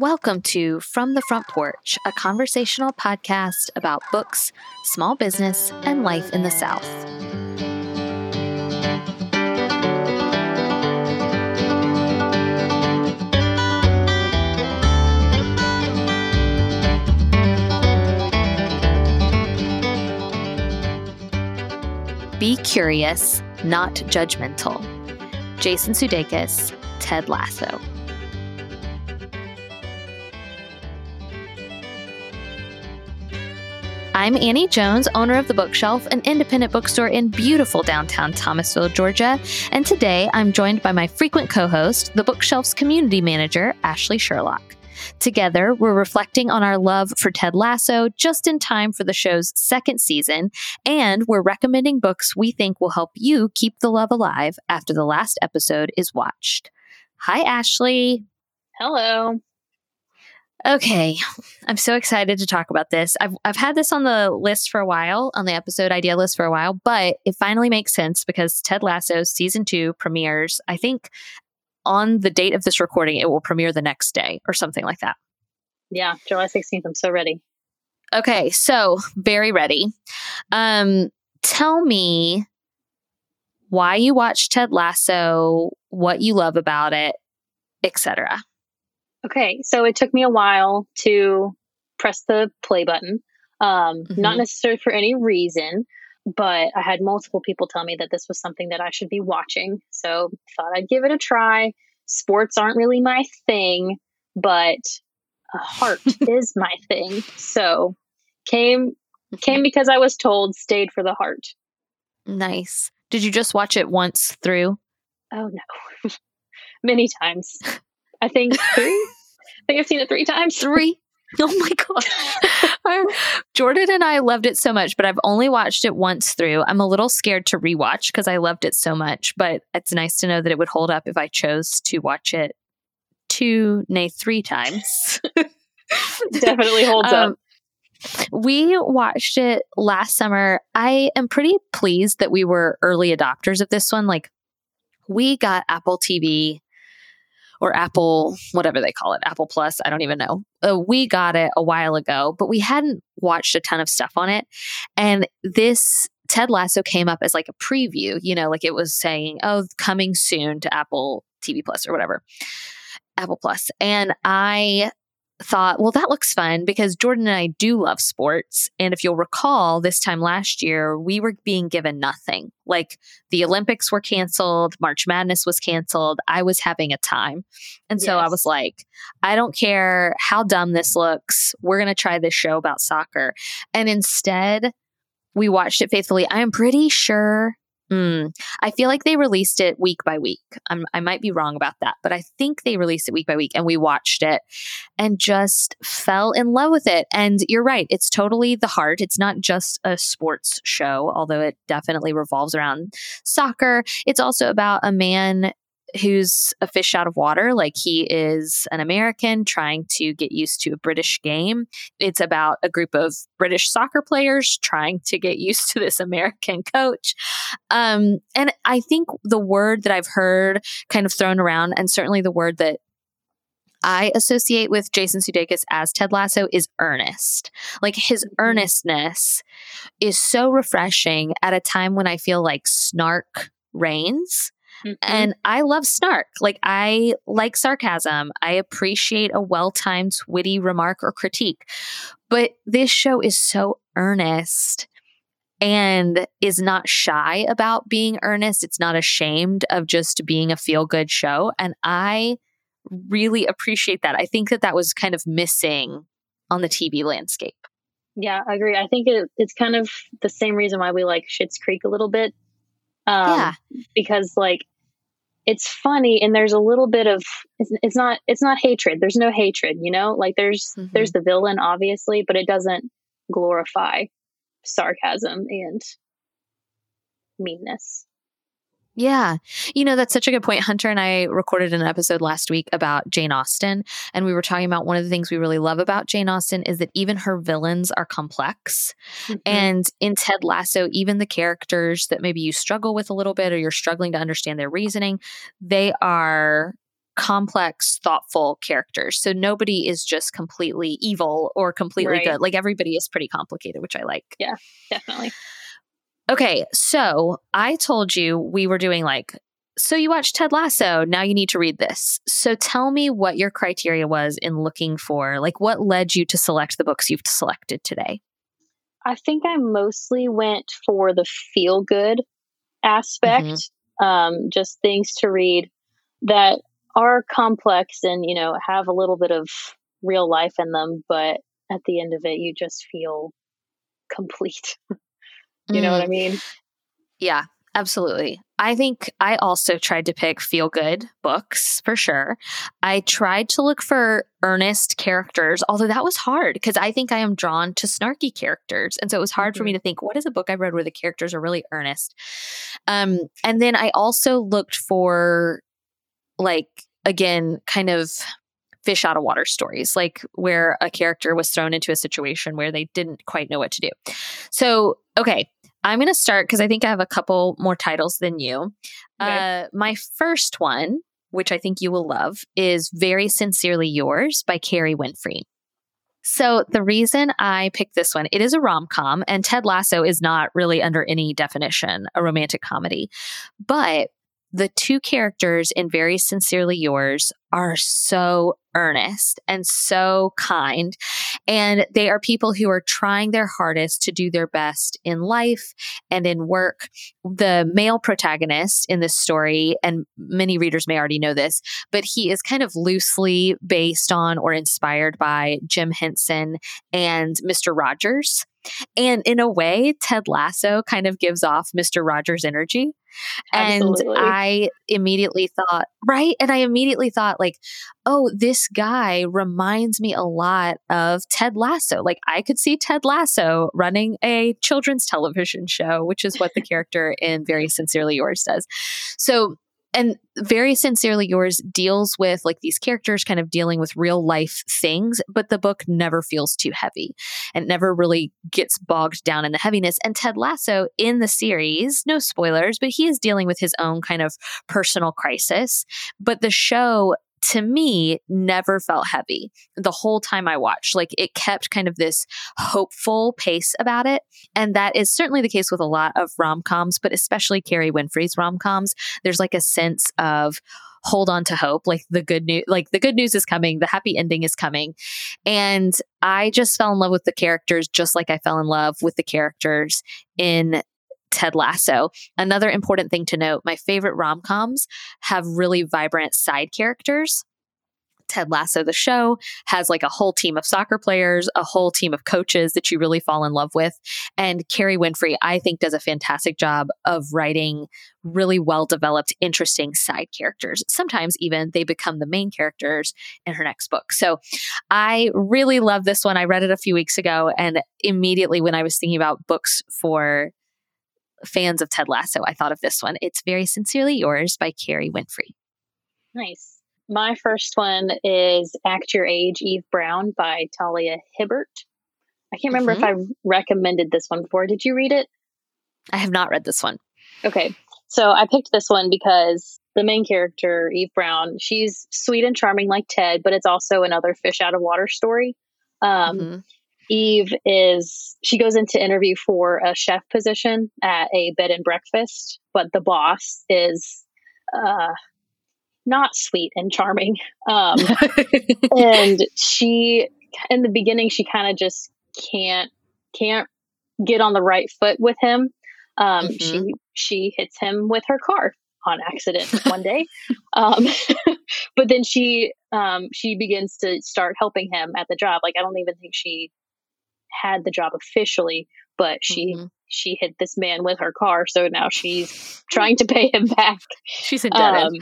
Welcome to From the Front Porch, a conversational podcast about books, small business, and life in the South. Be curious, not judgmental. Jason Sudeikis, Ted Lasso. I'm Annie Jones, owner of The Bookshelf, an independent bookstore in beautiful downtown Thomasville, Georgia. And today I'm joined by my frequent co host, The Bookshelf's community manager, Ashley Sherlock. Together, we're reflecting on our love for Ted Lasso just in time for the show's second season, and we're recommending books we think will help you keep the love alive after the last episode is watched. Hi, Ashley. Hello. Okay, I'm so excited to talk about this. I've I've had this on the list for a while, on the episode idea list for a while, but it finally makes sense because Ted Lasso season 2 premieres, I think on the date of this recording it will premiere the next day or something like that. Yeah, July 16th. I'm so ready. Okay, so very ready. Um tell me why you watched Ted Lasso, what you love about it, etc. Okay, so it took me a while to press the play button. Um, mm-hmm. Not necessarily for any reason, but I had multiple people tell me that this was something that I should be watching. So thought I'd give it a try. Sports aren't really my thing, but a heart is my thing. So came came because I was told, stayed for the heart. Nice. Did you just watch it once through? Oh no. Many times. I think three. I think I've seen it three times. Three. Oh my god. Jordan and I loved it so much, but I've only watched it once through. I'm a little scared to rewatch because I loved it so much, but it's nice to know that it would hold up if I chose to watch it two, nay, three times. Definitely holds um, up. We watched it last summer. I am pretty pleased that we were early adopters of this one. Like, we got Apple TV or Apple, whatever they call it, Apple Plus. I don't even know. Uh, we got it a while ago, but we hadn't watched a ton of stuff on it. And this Ted Lasso came up as like a preview, you know, like it was saying, oh, coming soon to Apple TV Plus or whatever. Apple Plus. And I thought, well, that looks fun because Jordan and I do love sports. And if you'll recall, this time last year, we were being given nothing. Like the Olympics were canceled, March Madness was canceled. I was having a time. And so yes. I was like, I don't care how dumb this looks. We're going to try this show about soccer. And instead, we watched it faithfully. I am pretty sure Mm, I feel like they released it week by week. I'm, I might be wrong about that, but I think they released it week by week and we watched it and just fell in love with it. And you're right, it's totally the heart. It's not just a sports show, although it definitely revolves around soccer. It's also about a man who's a fish out of water. Like he is an American trying to get used to a British game. It's about a group of British soccer players trying to get used to this American coach. Um, and I think the word that I've heard kind of thrown around, and certainly the word that I associate with Jason Sudeikis as Ted Lasso is earnest. Like his mm-hmm. earnestness is so refreshing at a time when I feel like snark reigns. Mm-hmm. And I love snark. Like, I like sarcasm. I appreciate a well timed, witty remark or critique. But this show is so earnest and is not shy about being earnest. It's not ashamed of just being a feel good show. And I really appreciate that. I think that that was kind of missing on the TV landscape. Yeah, I agree. I think it, it's kind of the same reason why we like Schitt's Creek a little bit. Um, yeah. Because like it's funny and there's a little bit of it's, it's not it's not hatred. There's no hatred you know? Like there's mm-hmm. there's the villain obviously but it doesn't glorify sarcasm and meanness yeah. You know, that's such a good point. Hunter and I recorded an episode last week about Jane Austen, and we were talking about one of the things we really love about Jane Austen is that even her villains are complex. Mm-hmm. And in Ted Lasso, even the characters that maybe you struggle with a little bit or you're struggling to understand their reasoning, they are complex, thoughtful characters. So nobody is just completely evil or completely Right. good. Like everybody is pretty complicated, which I like. Yeah, definitely. Okay, so I told you we were doing like, so you watched Ted Lasso. Now you need to read this. So tell me what your criteria was in looking for, like, what led you to select the books you've selected today? I think I mostly went for the feel good aspect, Mm-hmm. um, just things to read that are complex and, you know, have a little bit of real life in them, but at the end of it, you just feel complete. you know what I mean? Yeah, absolutely. I think I also tried to pick feel good books for sure. I tried to look for earnest characters, although that was hard because I think I am drawn to snarky characters. And so it was hard for me to think, what is a book I've read where the characters are really earnest? Um, and then I also looked for, like, again, kind of fish out of water stories, like where a character was thrown into a situation where they didn't quite know what to do. So, okay, I'm going to start because I think I have a couple more titles than you. Okay. Uh, my first one, which I think you will love, is Very Sincerely Yours by Kerry Winfrey. So, the reason I picked this one, it is a rom com, and Ted Lasso is not really under any definition a romantic comedy. But the two characters in Very Sincerely Yours are so earnest and so kind. And they are people who are trying their hardest to do their best in life and in work. The male protagonist in this story, and many readers may already know this, but he is kind of loosely based on or inspired by Jim Henson and Mr. Rogers. And in a way, Ted Lasso kind of gives off Mr. Rogers' energy. Absolutely. And I immediately thought, right? And I immediately thought, like, oh, this guy reminds me a lot of Ted Lasso. Like, I could see Ted Lasso running a children's television show, which is what the character in Very Sincerely Yours does. So, and very sincerely yours deals with like these characters kind of dealing with real life things but the book never feels too heavy. And never really gets bogged down in the heaviness. And ted lasso in the series no spoilers but he is dealing with his own kind of personal crisis. But the show to me never felt heavy the whole time I watched. Like it kept kind of this hopeful pace about it. And that is certainly the case with a lot of rom coms, but especially Kerry Winfrey's rom coms. There's like a sense of hold on to hope like the good news like the good news is coming the happy ending is coming and i just fell in love with the characters just like i fell in love with the characters in Ted Lasso. Another important thing to note my favorite rom coms have really vibrant side characters. Ted Lasso, the show, has like a whole team of soccer players, a whole team of coaches that you really fall in love with. And Kerry Winfrey, I think, does a fantastic job of writing really well developed, interesting side characters. Sometimes even they become the main characters in her next book. So I really love this one. I read it a few weeks ago, and immediately when I was thinking about books for fans of Ted Lasso, I thought of this one. It's Very Sincerely Yours by Kerry Winfrey. Nice. My first one is Act Your Age, Eve Brown by Talia Hibbert. I can't remember if I recommended this one before. Did you read it? I have not read this one. Okay. So I picked this one because the main character, Eve Brown, she's sweet and charming like Ted, but it's also another fish out of water story. Um, Mhm. Eve is, she goes into interview for a chef position at a bed and breakfast, but the boss is uh, not sweet and charming. Um, and she, in the beginning, she kind of just can't, can't get on the right foot with him. Um, Mhm. She she hits him with her car on accident one day, um, but then she um, she begins to start helping him at the job. Like I don't even think she had the job officially, but she Mhm. she hit this man with her car, so now she's trying to pay him back. She's indebted. Um,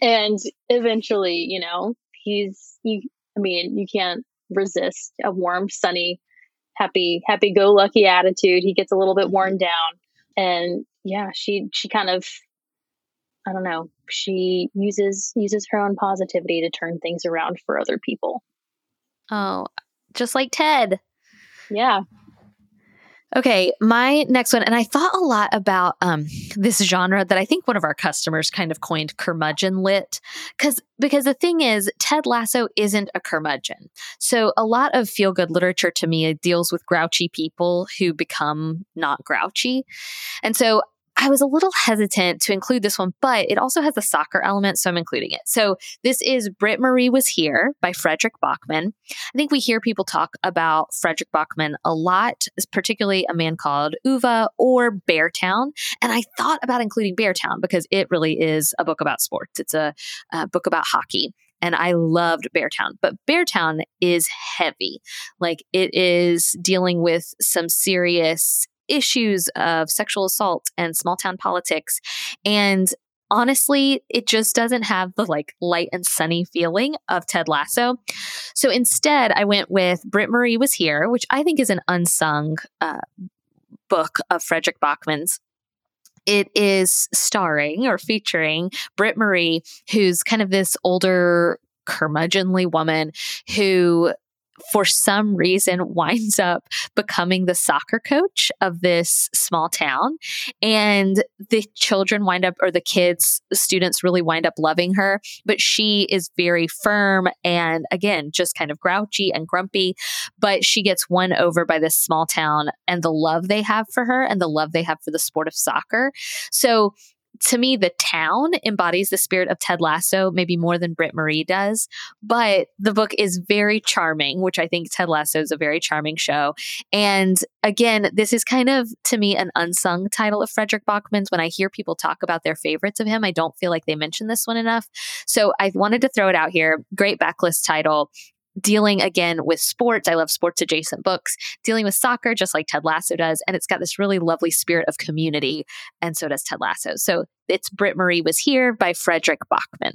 and eventually, you know, he's you. I mean, you can't resist a warm, sunny, happy, happy-go-lucky attitude. He gets a little bit worn down, and yeah, she she kind of, I don't know, she uses uses her own positivity to turn things around for other people. oh, just like Ted. Yeah, Okay, my next one, and I thought a lot about um, this genre that I think one of our customers kind of coined curmudgeon lit, because because the thing is, Ted Lasso isn't a curmudgeon. So a lot of feel good literature to me deals with grouchy people who become not grouchy, and so I was a little hesitant to include this one, but it also has a soccer element, so I'm including it. So this is Britt Marie Was Here by Fredrik Backman. I think we hear people talk about Fredrik Backman a lot, particularly a man called Ove or Beartown. And I thought about including Beartown because it really is a book about sports. It's a, a book about hockey and I loved Beartown. But Beartown is heavy. Like it is dealing with some serious issues of sexual assault and small town politics. And honestly, it just doesn't have the like light and sunny feeling of Ted Lasso. So instead, I went with Britt Marie Was Here, which I think is an unsung uh, book of Fredrik Backman's. It is starring or featuring Britt Marie, who's kind of this older curmudgeonly woman who for some reason winds up becoming the soccer coach of this small town. And the children wind up, or the kids, students really wind up loving her. But she is very firm and again, just kind of grouchy and grumpy. But she gets won over by this small town and the love they have for her and the love they have for the sport of soccer. So to me, the town embodies the spirit of Ted Lasso, maybe more than Britt Marie does. But the book is very charming, which I think Ted Lasso is a very charming show. And again, this is kind of, to me, an unsung title of Fredrik Backman's. When I hear people talk about their favorites of him, I don't feel like they mention this one enough. So I wanted to throw it out here. Great backlist title dealing again with sports. I love sports adjacent books, dealing with soccer, just like Ted Lasso does. And it's got this really lovely spirit of community. And so does Ted Lasso. So it's Britt Marie Was Here by Fredrik Backman.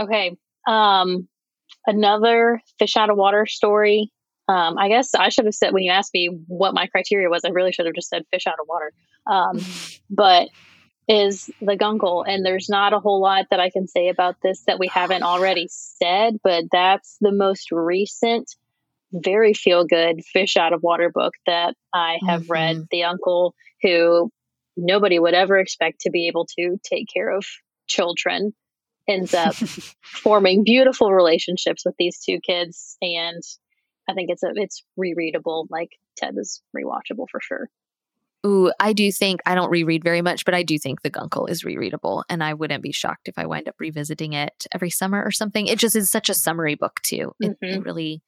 Okay. Um, another fish out of water story. Um, I guess I should have said when you asked me what my criteria was, I really should have just said fish out of water. Um, but is the Guncle. And there's not a whole lot that I can say about this that we haven't already said, but that's the most recent, very feel good fish out of water book that I have mm-hmm. read. The uncle who nobody would ever expect to be able to take care of children ends up forming beautiful relationships with these two kids and I think it's a it's rereadable like Ted is rewatchable for sure. Ooh, I do think I don't reread very much, but I do think The Guncle is rereadable, and I wouldn't be shocked if I wind up revisiting it every summer or something. It just is such a summary book too. It, mm-hmm. it really,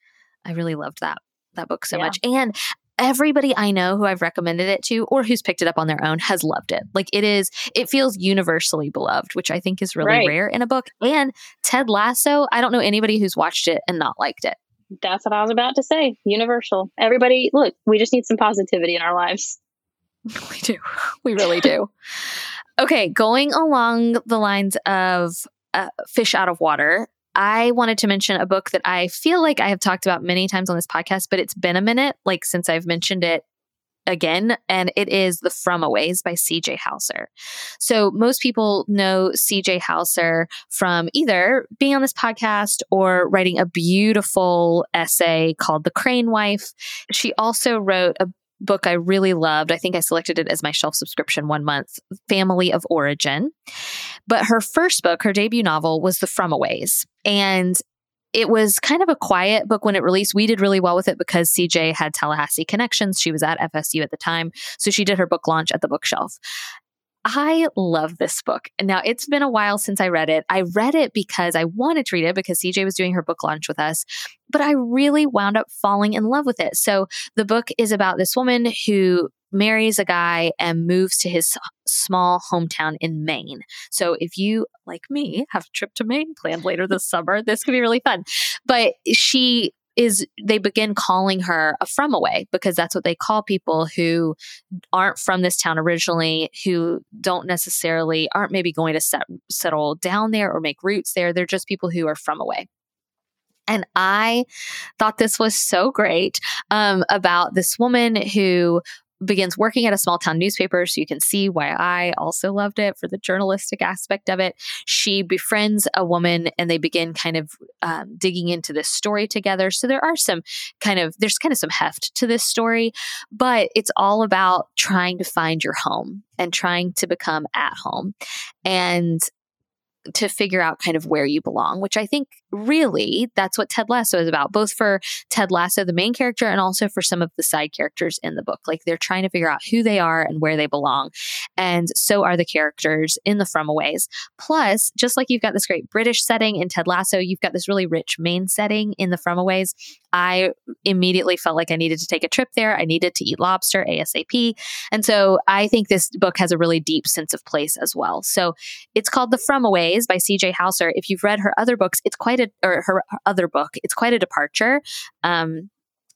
I really loved that that book so yeah. much, and everybody I know who I've recommended it to or who's picked it up on their own has loved it. Like it is, it feels universally beloved, which I think is really right. rare in a book. And Ted Lasso, I don't know anybody who's watched it and not liked it. That's what I was about to say. Universal. Everybody, look, we just need some positivity in our lives. We do. We really do. okay, going along the lines of uh, fish out of water, I wanted to mention a book that I feel like I have talked about many times on this podcast, but it's been a minute, like since I've mentioned it again, and it is The Fromaways by CJ Hauser. So most people know CJ Hauser from either being on this podcast or writing a beautiful essay called The Crane Wife. She also wrote a book I really loved. I think I selected it as my shelf subscription one month, Family of Origin. But her first book, her debut novel, was The Fromaways. And it was kind of a quiet book when it released. We did really well with it because CJ had Tallahassee connections. She was at FSU at the time. So she did her book launch at the bookshelf. I love this book. And now, it's been a while since I read it. I read it because I wanted to read it because CJ was doing her book launch with us, but I really wound up falling in love with it. So, the book is about this woman who marries a guy and moves to his small hometown in Maine. So if you, like me, have a trip to Maine planned later this summer, this could be really fun. But she is they begin calling her a from away because that's what they call people who aren't from this town originally, who don't necessarily aren't maybe going to set, settle down there or make roots there. They're just people who are from away. And I thought this was so great um, about this woman who begins working at a small town newspaper. So you can see why I also loved it for the journalistic aspect of it. She befriends a woman and they begin kind of um, digging into this story together. So there are some kind of, there's kind of some heft to this story, but it's all about trying to find your home and trying to become at home. And to figure out kind of where you belong, which I think really that's what Ted Lasso is about, both for Ted Lasso, the main character, and also for some of the side characters in the book. Like they're trying to figure out who they are and where they belong. And so are the characters in the Fromaways. Plus, just like you've got this great British setting in Ted Lasso, you've got this really rich Maine setting in the Fromaways. I immediately felt like I needed to take a trip there. I needed to eat lobster ASAP. And so I think this book has a really deep sense of place as well. So it's called The Fromaways by CJ Hauser. If you've read her other books, it's quite a, or her other book, it's quite a departure. Um,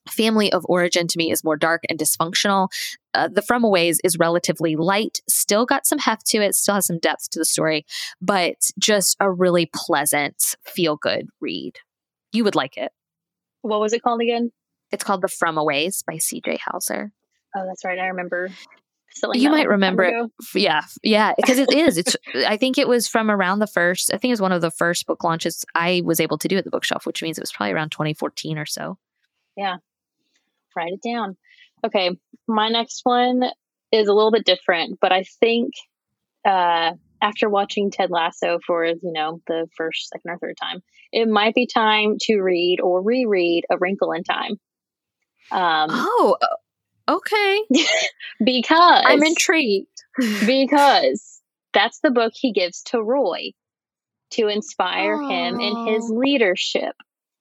family of origin to me is more dark and dysfunctional. Uh, the Fromaways is relatively light, still got some heft to it, still has some depth to the story, but just a really pleasant, feel good read. You would like it. What was it called again? It's called The Fromaways by CJ Hauser. Oh, that's right. I remember. You might remember it. Yeah. Yeah. Because it is. It's, I think it was from around the first, I think it was one of the first book launches I was able to do at the bookshelf, which means it was probably around 2014 or so. Yeah. Write it down. Okay. My next one is a little bit different, but I think uh, after watching Ted Lasso for, you know, the first, second, or third time, it might be time to read or reread A Wrinkle in Time. Um, oh, okay. because I'm intrigued. because that's the book he gives to Roy to inspire oh. him in his leadership.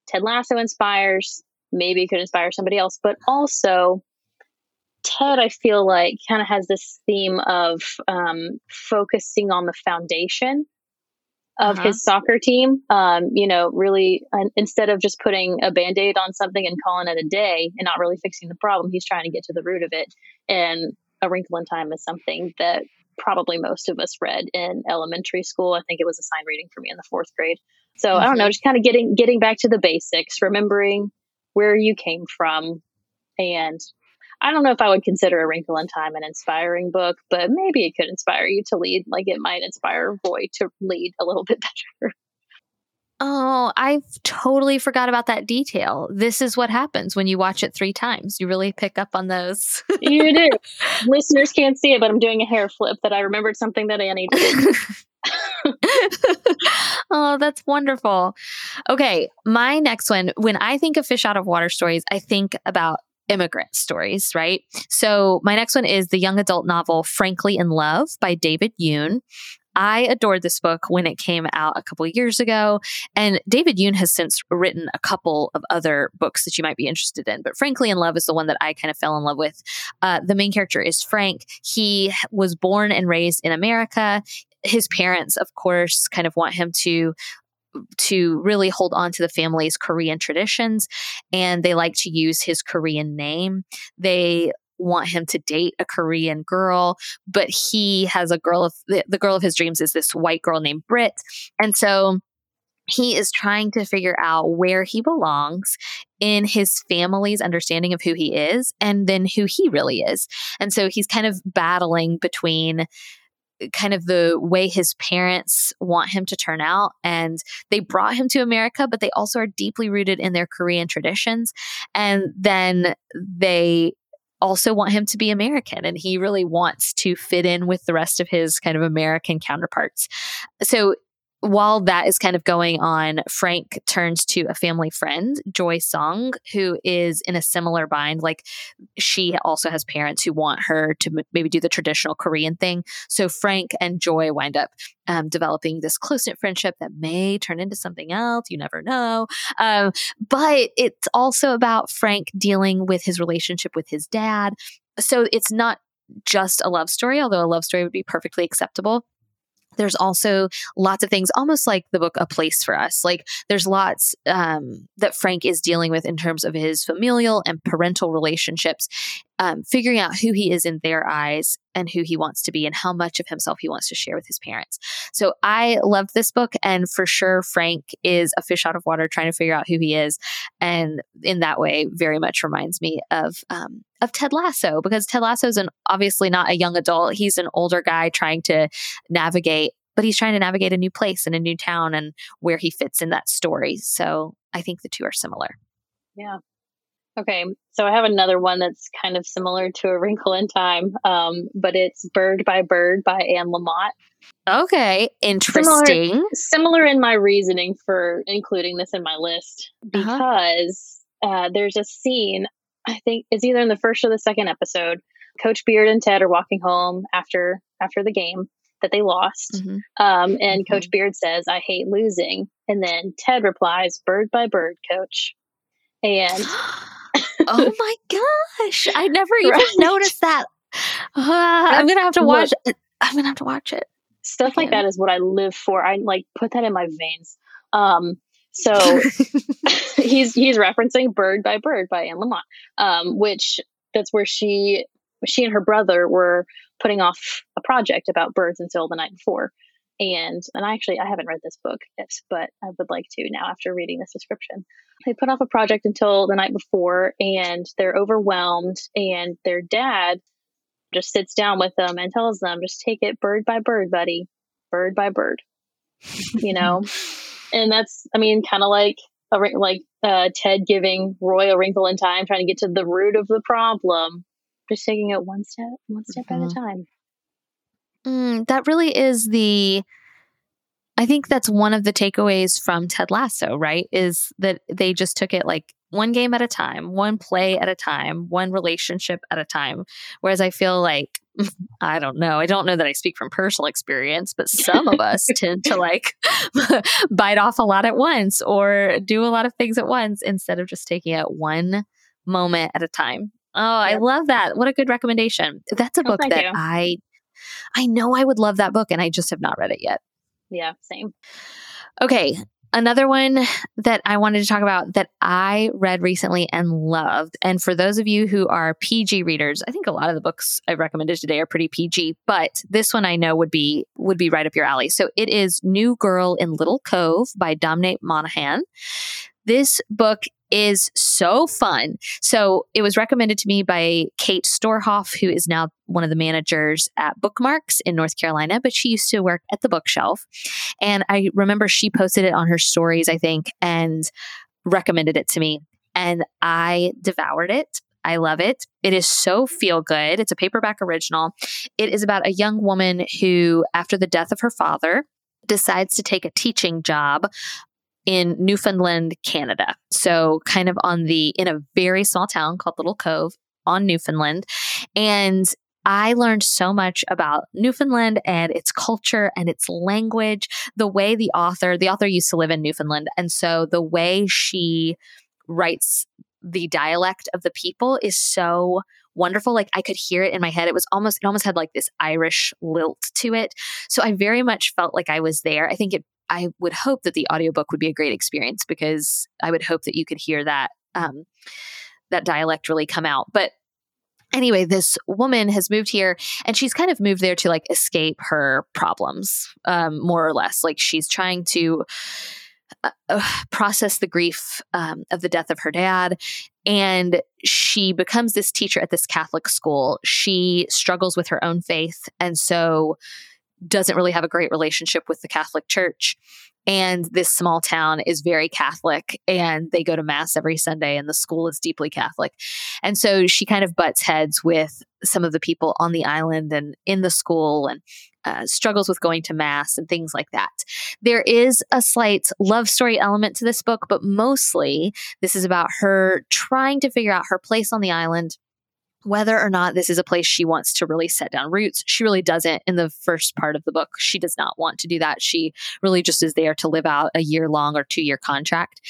Ted Lasso inspires, maybe it could inspire somebody else, but also Ted, I feel like, kind of has this theme of um, focusing on the foundation of uh-huh. his soccer team. Um, you know, really, uh, instead of just putting a band aid on something and calling it a day and not really fixing the problem, he's trying to get to the root of it. And A Wrinkle in Time is something that probably most of us read in elementary school. I think it was a sign reading for me in the fourth grade. So mm-hmm. I don't know, mm-hmm. just kind of getting getting back to the basics, remembering where you came from, and I don't know if I would consider A Wrinkle in Time an inspiring book, but maybe it could inspire you to lead like it might inspire Roy to lead a little bit better. Oh, I've totally forgot about that detail. This is what happens when you watch it three times. You really pick up on those. you do. Listeners can't see it, but I'm doing a hair flip that I remembered something that Annie did. oh, that's wonderful. Okay, my next one. When I think of fish out of water stories, I think about immigrant stories, right? So my next one is the young adult novel Frankly in Love by David Yoon. I adored this book when it came out a couple years ago. And David Yoon has since written a couple of other books that you might be interested in. But Frankly in Love is the one that I kind of fell in love with. Uh, the main character is Frank. He was born and raised in America. His parents, of course, kind of want him to to really hold on to the family's Korean traditions and they like to use his Korean name. They want him to date a Korean girl, but he has a girl of the, the girl of his dreams is this white girl named Britt. And so he is trying to figure out where he belongs in his family's understanding of who he is and then who he really is. And so he's kind of battling between kind of the way his parents want him to turn out. And they brought him to America, but they also are deeply rooted in their Korean traditions. And then they also want him to be American and he really wants to fit in with the rest of his kind of American counterparts. So while that is kind of going on, Frank turns to a family friend, Joy Song, who is in a similar bind. Like she also has parents who want her to m- maybe do the traditional Korean thing. So Frank and Joy wind up um, developing this close knit friendship that may turn into something else. You never know. Um, but it's also about Frank dealing with his relationship with his dad. So it's not just a love story, although a love story would be perfectly acceptable there's also lots of things almost like the book a place for us. Like there's lots um, that frank is dealing with in terms of his familial and parental relationships um, figuring out who he is in their eyes and who he wants to be and how much of himself he wants to share with his parents. So I loved this book. And for sure, Frank is a fish out of water trying to figure out who he is. And in that way, very much reminds me of, um, of Ted Lasso because Ted Lasso is an obviously not a young adult. He's an older guy trying to navigate but he's trying to navigate a new place and a new town and where he fits in that story. So I think the two are similar. Yeah. Okay, so I have another one that's kind of similar to A Wrinkle in Time, um, but it's Bird by Bird by Anne Lamott. Okay, interesting. Similar, similar, in my reasoning for including this in my list uh-huh. because uh-huh. uh, there's a scene, I think it's either in the first or the second episode. Coach Beard and Ted are walking home after after the game that they lost, mm-hmm. um, and mm-hmm. Coach Beard says, "I hate losing," and then Ted replies, "Bird by bird, Coach." And oh my gosh. I never even right? noticed that. Uh, I'm to have to watch it. I'm to have to watch it. Stuff like that is what I live for. I like put that in my veins. Um, so he's he's referencing Bird by Bird by Anne Lamott, um, which that's where she she and her brother were putting off a project about birds until the night before. And and I actually I haven't read this book yet, but I would like to now after reading this description. They put off a project until the night before and they're overwhelmed and their dad just sits down with them and tells them just take it bird by bird, buddy. Bird by bird. you know? and that's I mean kind of like a like uh, Ted giving Roy a wrinkle in time trying to get to the root of the problem. Just taking it one step one step mm-hmm. at a mm-hmm. time. Mm, that really is the I think that's one of the takeaways from Ted Lasso, right? Is that they just took it like one game at a time, one play at a time, one relationship at a time. Whereas I feel like, I don't know, I don't know that I speak from personal experience, but some of us tend to like bite off a lot at once or do a lot of things at once instead of just taking it one moment at a time. Oh, yep. I love that. What a good recommendation. That's a oh, book that you. I I know I would love that book and I just have not read it yet. Yeah, same. Okay. Another one that I wanted to talk about that I read recently and loved. And for those of you who are PG readers, I think a lot of the books I've recommended today are pretty PG, but this one I know would be would be right up your alley. So it is New Girl in Little Cove by Dominic Monaghan. This book is so fun. So it was recommended to me by Kate Storhoff, who is now one of the managers at Bookmarks in North Carolina, but she used to work at the bookshelf. And I remember she posted it on her stories, I think, and recommended it to me. And I devoured it. I love it. It is so feel good. It's a paperback original. It is about a young woman who, after the death of her father, decides to take a teaching job in Newfoundland, Canada. So, kind of on the, in a very small town called Little Cove on Newfoundland. And I learned so much about Newfoundland and its culture and its language, the way the author, the author used to live in Newfoundland. And so the way she writes the dialect of the people is so wonderful. Like I could hear it in my head. It was almost, it almost had like this Irish lilt to it. So I very much felt like I was there. I think it I would hope that the audiobook would be a great experience because I would hope that you could hear that um, that dialect really come out. But anyway, this woman has moved here and she's kind of moved there to like escape her problems, um, more or less. Like she's trying to uh, uh, process the grief um, of the death of her dad. And she becomes this teacher at this Catholic school. She struggles with her own faith. And so doesn't really have a great relationship with the Catholic Church. And this small town is very Catholic and they go to Mass every Sunday, and the school is deeply Catholic. And so she kind of butts heads with some of the people on the island and in the school and uh, struggles with going to Mass and things like that. There is a slight love story element to this book, but mostly this is about her trying to figure out her place on the island whether or not this is a place she wants to really set down roots. She really doesn't in the first part of the book. She does not want to do that. She really just is there to live out a year long or two year contract.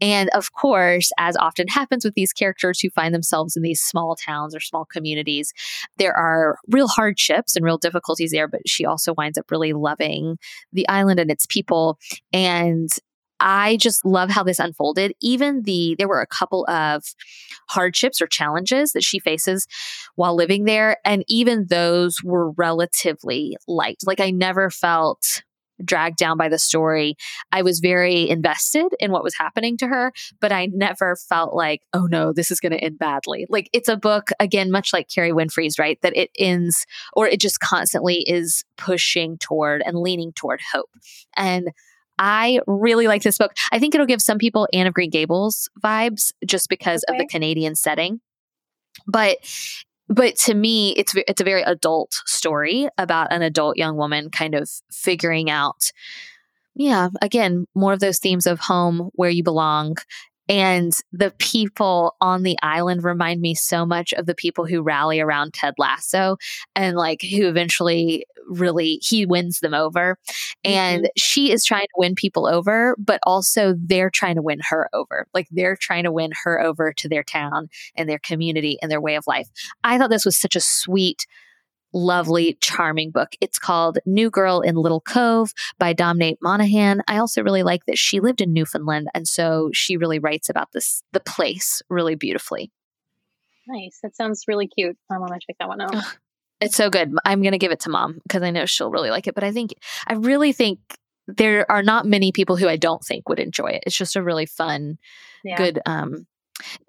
And of course, as often happens with these characters who find themselves in these small towns or small communities, there are real hardships and real difficulties there, but she also winds up really loving the island and its people. And I just love how this unfolded. Even the, there were a couple of hardships or challenges that she faces while living there. And even those were relatively light. Like I never felt dragged down by the story. I was very invested in what was happening to her, but I never felt like, oh no, this is going to end badly. Like it's a book, again, much like Kerry Winfrey's, right? That it ends or it just constantly is pushing toward and leaning toward hope. And I really like this book. I think it'll give some people Anne of Green Gables vibes just because okay. of the Canadian setting. But but to me it's it's a very adult story about an adult young woman kind of figuring out yeah again more of those themes of home where you belong and the people on the island remind me so much of the people who rally around Ted Lasso and like who eventually really he wins them over. And mm-hmm. she is trying to win people over, but also they're trying to win her over. Like they're trying to win her over to their town and their community and their way of life. I thought this was such a sweet lovely, charming book. It's called New Girl in Little Cove by Damhnait Monaghan. I also really like that she lived in Newfoundland, and so she really writes about this the place really beautifully. Nice. That sounds really cute. I want to check that one out. It's so good. I'm going to give it to mom because I know she'll really like it. But I think, I really think there are not many people who I don't think would enjoy it. It's just a really fun, yeah. good um,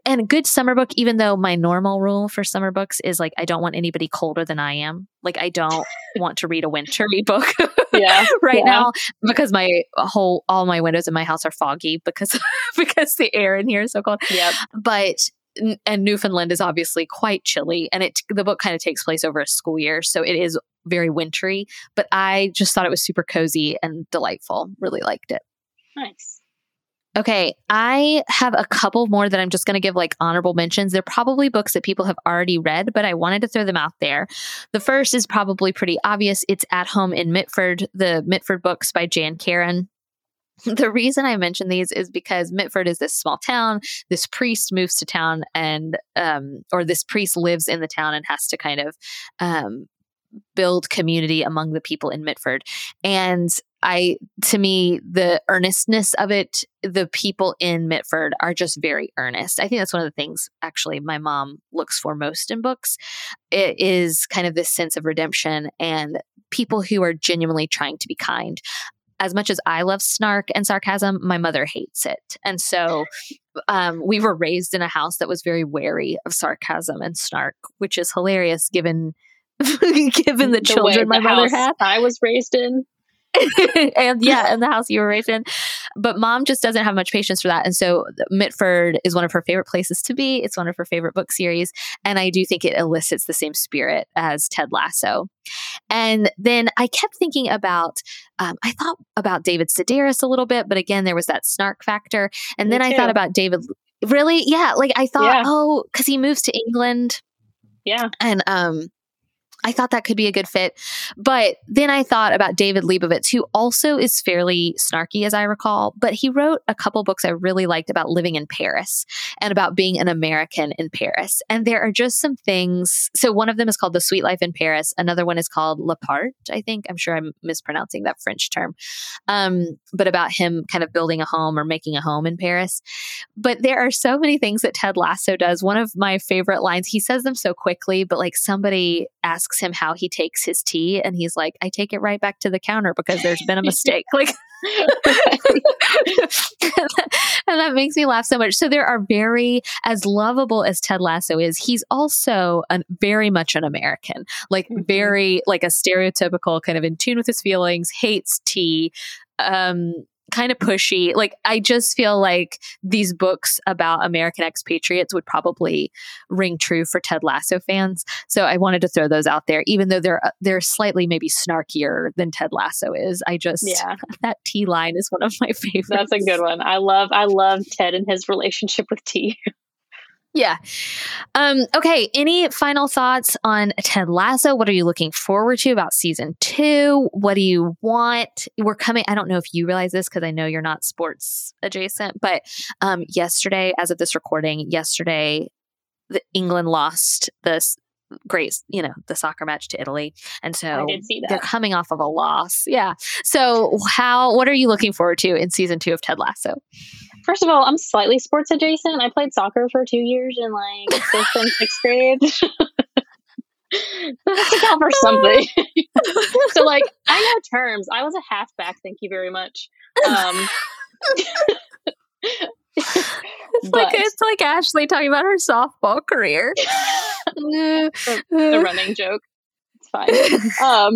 and a good summer book, even though my normal rule for summer books is like I don't want anybody colder than I am. Like I don't want to read a wintry book yeah, right yeah. now because my whole all my windows in my house are foggy because because the air in here is so cold. Yeah. But and Newfoundland is obviously quite chilly and it the book kind of takes place over a school year so it is very wintry but I just thought it was super cozy and delightful really liked it nice Okay, I have a couple more that I'm just going to give like honorable mentions. They're probably books that people have already read, but I wanted to throw them out there. The first is probably pretty obvious. It's At Home in Mitford, the Mitford books by Jan Karon. The reason I mention these is because Mitford is this small town. This priest moves to town and, um, or this priest lives in the town and has to kind of um, build community among the people in Mitford. And I, to me, the earnestness of it, the people in Mitford are just very earnest. I think that's one of the things actually my mom looks for most in books. It is kind of this sense of redemption and people who are genuinely trying to be kind. As much as I love snark and sarcasm, my mother hates it. And so um, we were raised in a house that was very wary of sarcasm and snark, which is hilarious given given the, the children my mother had. I was raised in. and yeah, in the house you were raised in. But mom just doesn't have much patience for that. And so Mitford is one of her favorite places to be. It's one of her favorite book series. And I do think it elicits the same spirit as Ted Lasso. And then I kept thinking about, um, I thought about David Sedaris a little bit, but again, there was that snark factor. And Me then too. I thought about David. Really? Yeah. Like I thought, yeah. oh, because he moves to England. Yeah. And um I thought that could be a good fit. But then I thought about David Lebovitz, who also is fairly snarky, as I recall, but he wrote a couple books I really liked about living in Paris and about being an American in Paris. And there are just some things. So one of them is called The Sweet Life in Paris. Another one is called L'Appart, I think. I'm sure I'm mispronouncing that French term. Um, but about him kind of building a home or making a home in Paris. But there are so many things that Ted Lasso does. One of my favorite lines, he says them so quickly, but like somebody asks asks him how he takes his tea and he's like i take it right back to the counter because there's been a mistake. Like and that makes me laugh so much. So there are very as lovable as ted lasso is he's also an, very much an american. Like mm-hmm. very like a stereotypical kind of in tune with his feelings hates tea. Um kind of pushy. Like I just feel like these books about American expatriates would probably ring true for Ted Lasso fans. So I wanted to throw those out there, even though they're uh, they're slightly maybe snarkier than Ted Lasso is. I just yeah. that tea line is one of my favorites. That's a good one. I love I love Ted and his relationship with tea. Yeah. Um, okay. Any final thoughts on Ted Lasso? What are you looking forward to about season two? What do you want? We're coming. I don't know if you realize this because I know you're not sports adjacent, but um, yesterday, as of this recording, yesterday, the England lost this great, you know, the soccer match to Italy. And so they're they're coming off of a loss. Yeah. So how what are you looking forward to in season 2 of Ted Lasso? First of all, I'm slightly sports adjacent. I played soccer for 2 years in like 5th and 6th grade. That's account for something. so like I know terms. I was a halfback, thank you very much. Um it's but, like it's like Ashley talking about her softball career. the, a running joke. It's fine. Um,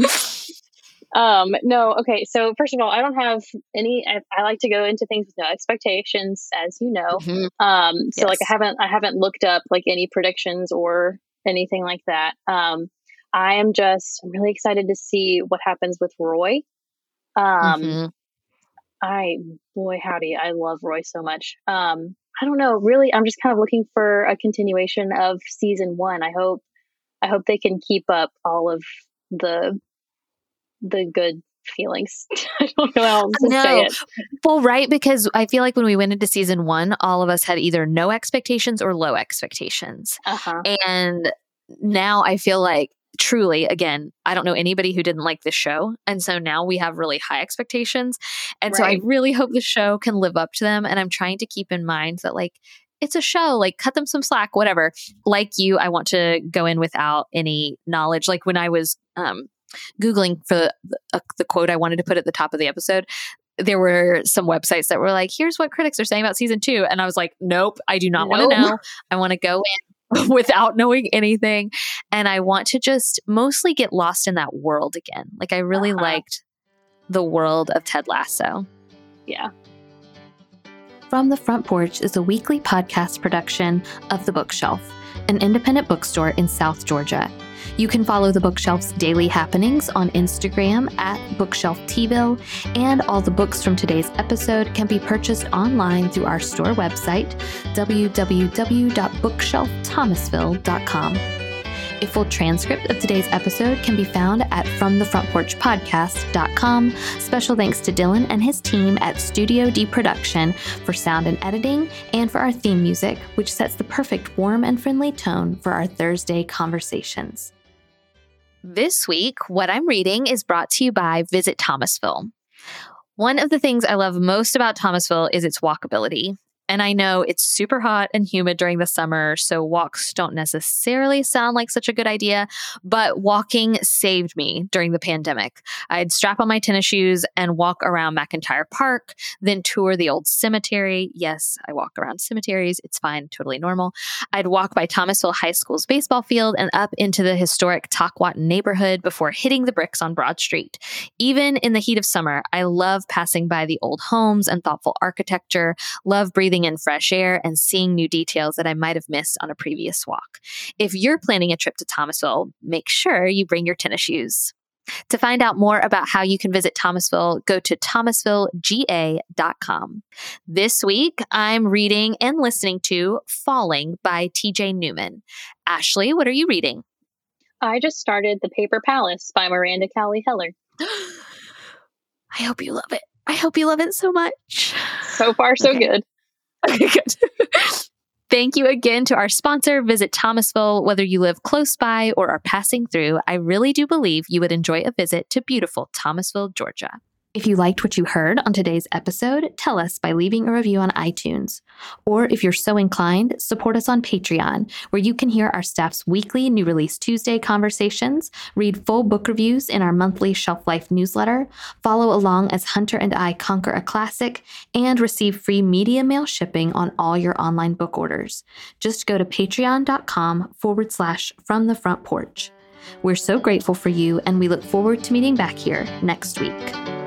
um, no, okay. So first of all, I don't have any. I, I, like to go into things with no expectations, as you know. Mm-hmm. Um, so yes. like I haven't, I haven't looked up like any predictions or anything like that. Um, I am just, I'm really excited to see what happens with Roy. Um, mm-hmm. I boy howdy, I love Roy so much. Um, I don't know, really, I'm just kind of looking for a continuation of season one. I hope, I hope they can keep up all of the the good feelings. I don't know how else to no. say it. Well, right, because I feel like when we went into season one, all of us had either no expectations or low expectations. Uh-huh. And now I feel like truly, again, I don't know anybody who didn't like this show. And so now we have really high expectations. And right. so I really hope the show can live up to them. And I'm trying to keep in mind that, like, it's a show, like, cut them some slack, whatever. Like you, I want to go in without any knowledge. Like, when I was, um, Googling for the, uh, the quote I wanted to put at the top of the episode, there were some websites that were like, here's what critics are saying about season two. And I was like, nope, I do not nope. want to know. I want to go in without knowing anything. And I want to just mostly get lost in that world again. Like, I really uh-huh. liked the world of Ted Lasso. Yeah. From the Front Porch is a weekly podcast production of The Bookshelf, an independent bookstore in South Georgia. You can follow the bookshelf's daily happenings on Instagram at bookshelftville, and all the books from today's episode can be purchased online through our store website, www.bookshelfthomasville.com. A full transcript of today's episode can be found at FromTheFrontPorchPodcast.com. Special thanks to Dylan and his team at Studio D Production for sound and editing, and for our theme music, which sets the perfect warm and friendly tone for our Thursday conversations. This week, what I'm reading is brought to you by Visit Thomasville. One of the things I love most about Thomasville is its walkability. And I know it's super hot and humid during the summer, so walks don't necessarily sound like such a good idea, but walking saved me during the pandemic. I'd strap on my tennis shoes and walk around MacIntyre Park, then tour the old cemetery. Yes, I walk around cemeteries. It's fine, totally normal. I'd walk by Thomasville High School's baseball field and up into the historic Tockwotton neighborhood before hitting the bricks on Broad Street. Even in the heat of summer, I love passing by the old homes and thoughtful architecture, love breathing breathing in fresh air and seeing new details that I might have missed on a previous walk. If you're planning a trip to Thomasville, make sure you bring your tennis shoes. To find out more about how you can visit Thomasville, go to thomasvillega.com. This week, I'm reading and listening to Falling by TJ Newman. Ashley, what are you reading? I just started The Paper Palace by Miranda Cowley Heller. I hope you love it. I hope you love it so much. So far, so okay. good. Okay, good. Thank you again to our sponsor, Visit Thomasville. Whether you live close by or are passing through, I really do believe you would enjoy a visit to beautiful Thomasville, Georgia. If you liked what you heard on today's episode, tell us by leaving a review on iTunes. Or if you're so inclined, support us on Patreon, where you can hear our staff's weekly New Release Tuesday conversations, read full book reviews in our monthly Shelf Life newsletter, follow along as Hunter and I conquer a classic, and receive free media mail shipping on all your online book orders. Just go to patreon.com forward slash from the front porch. We're so grateful for you, and we look forward to meeting back here next week.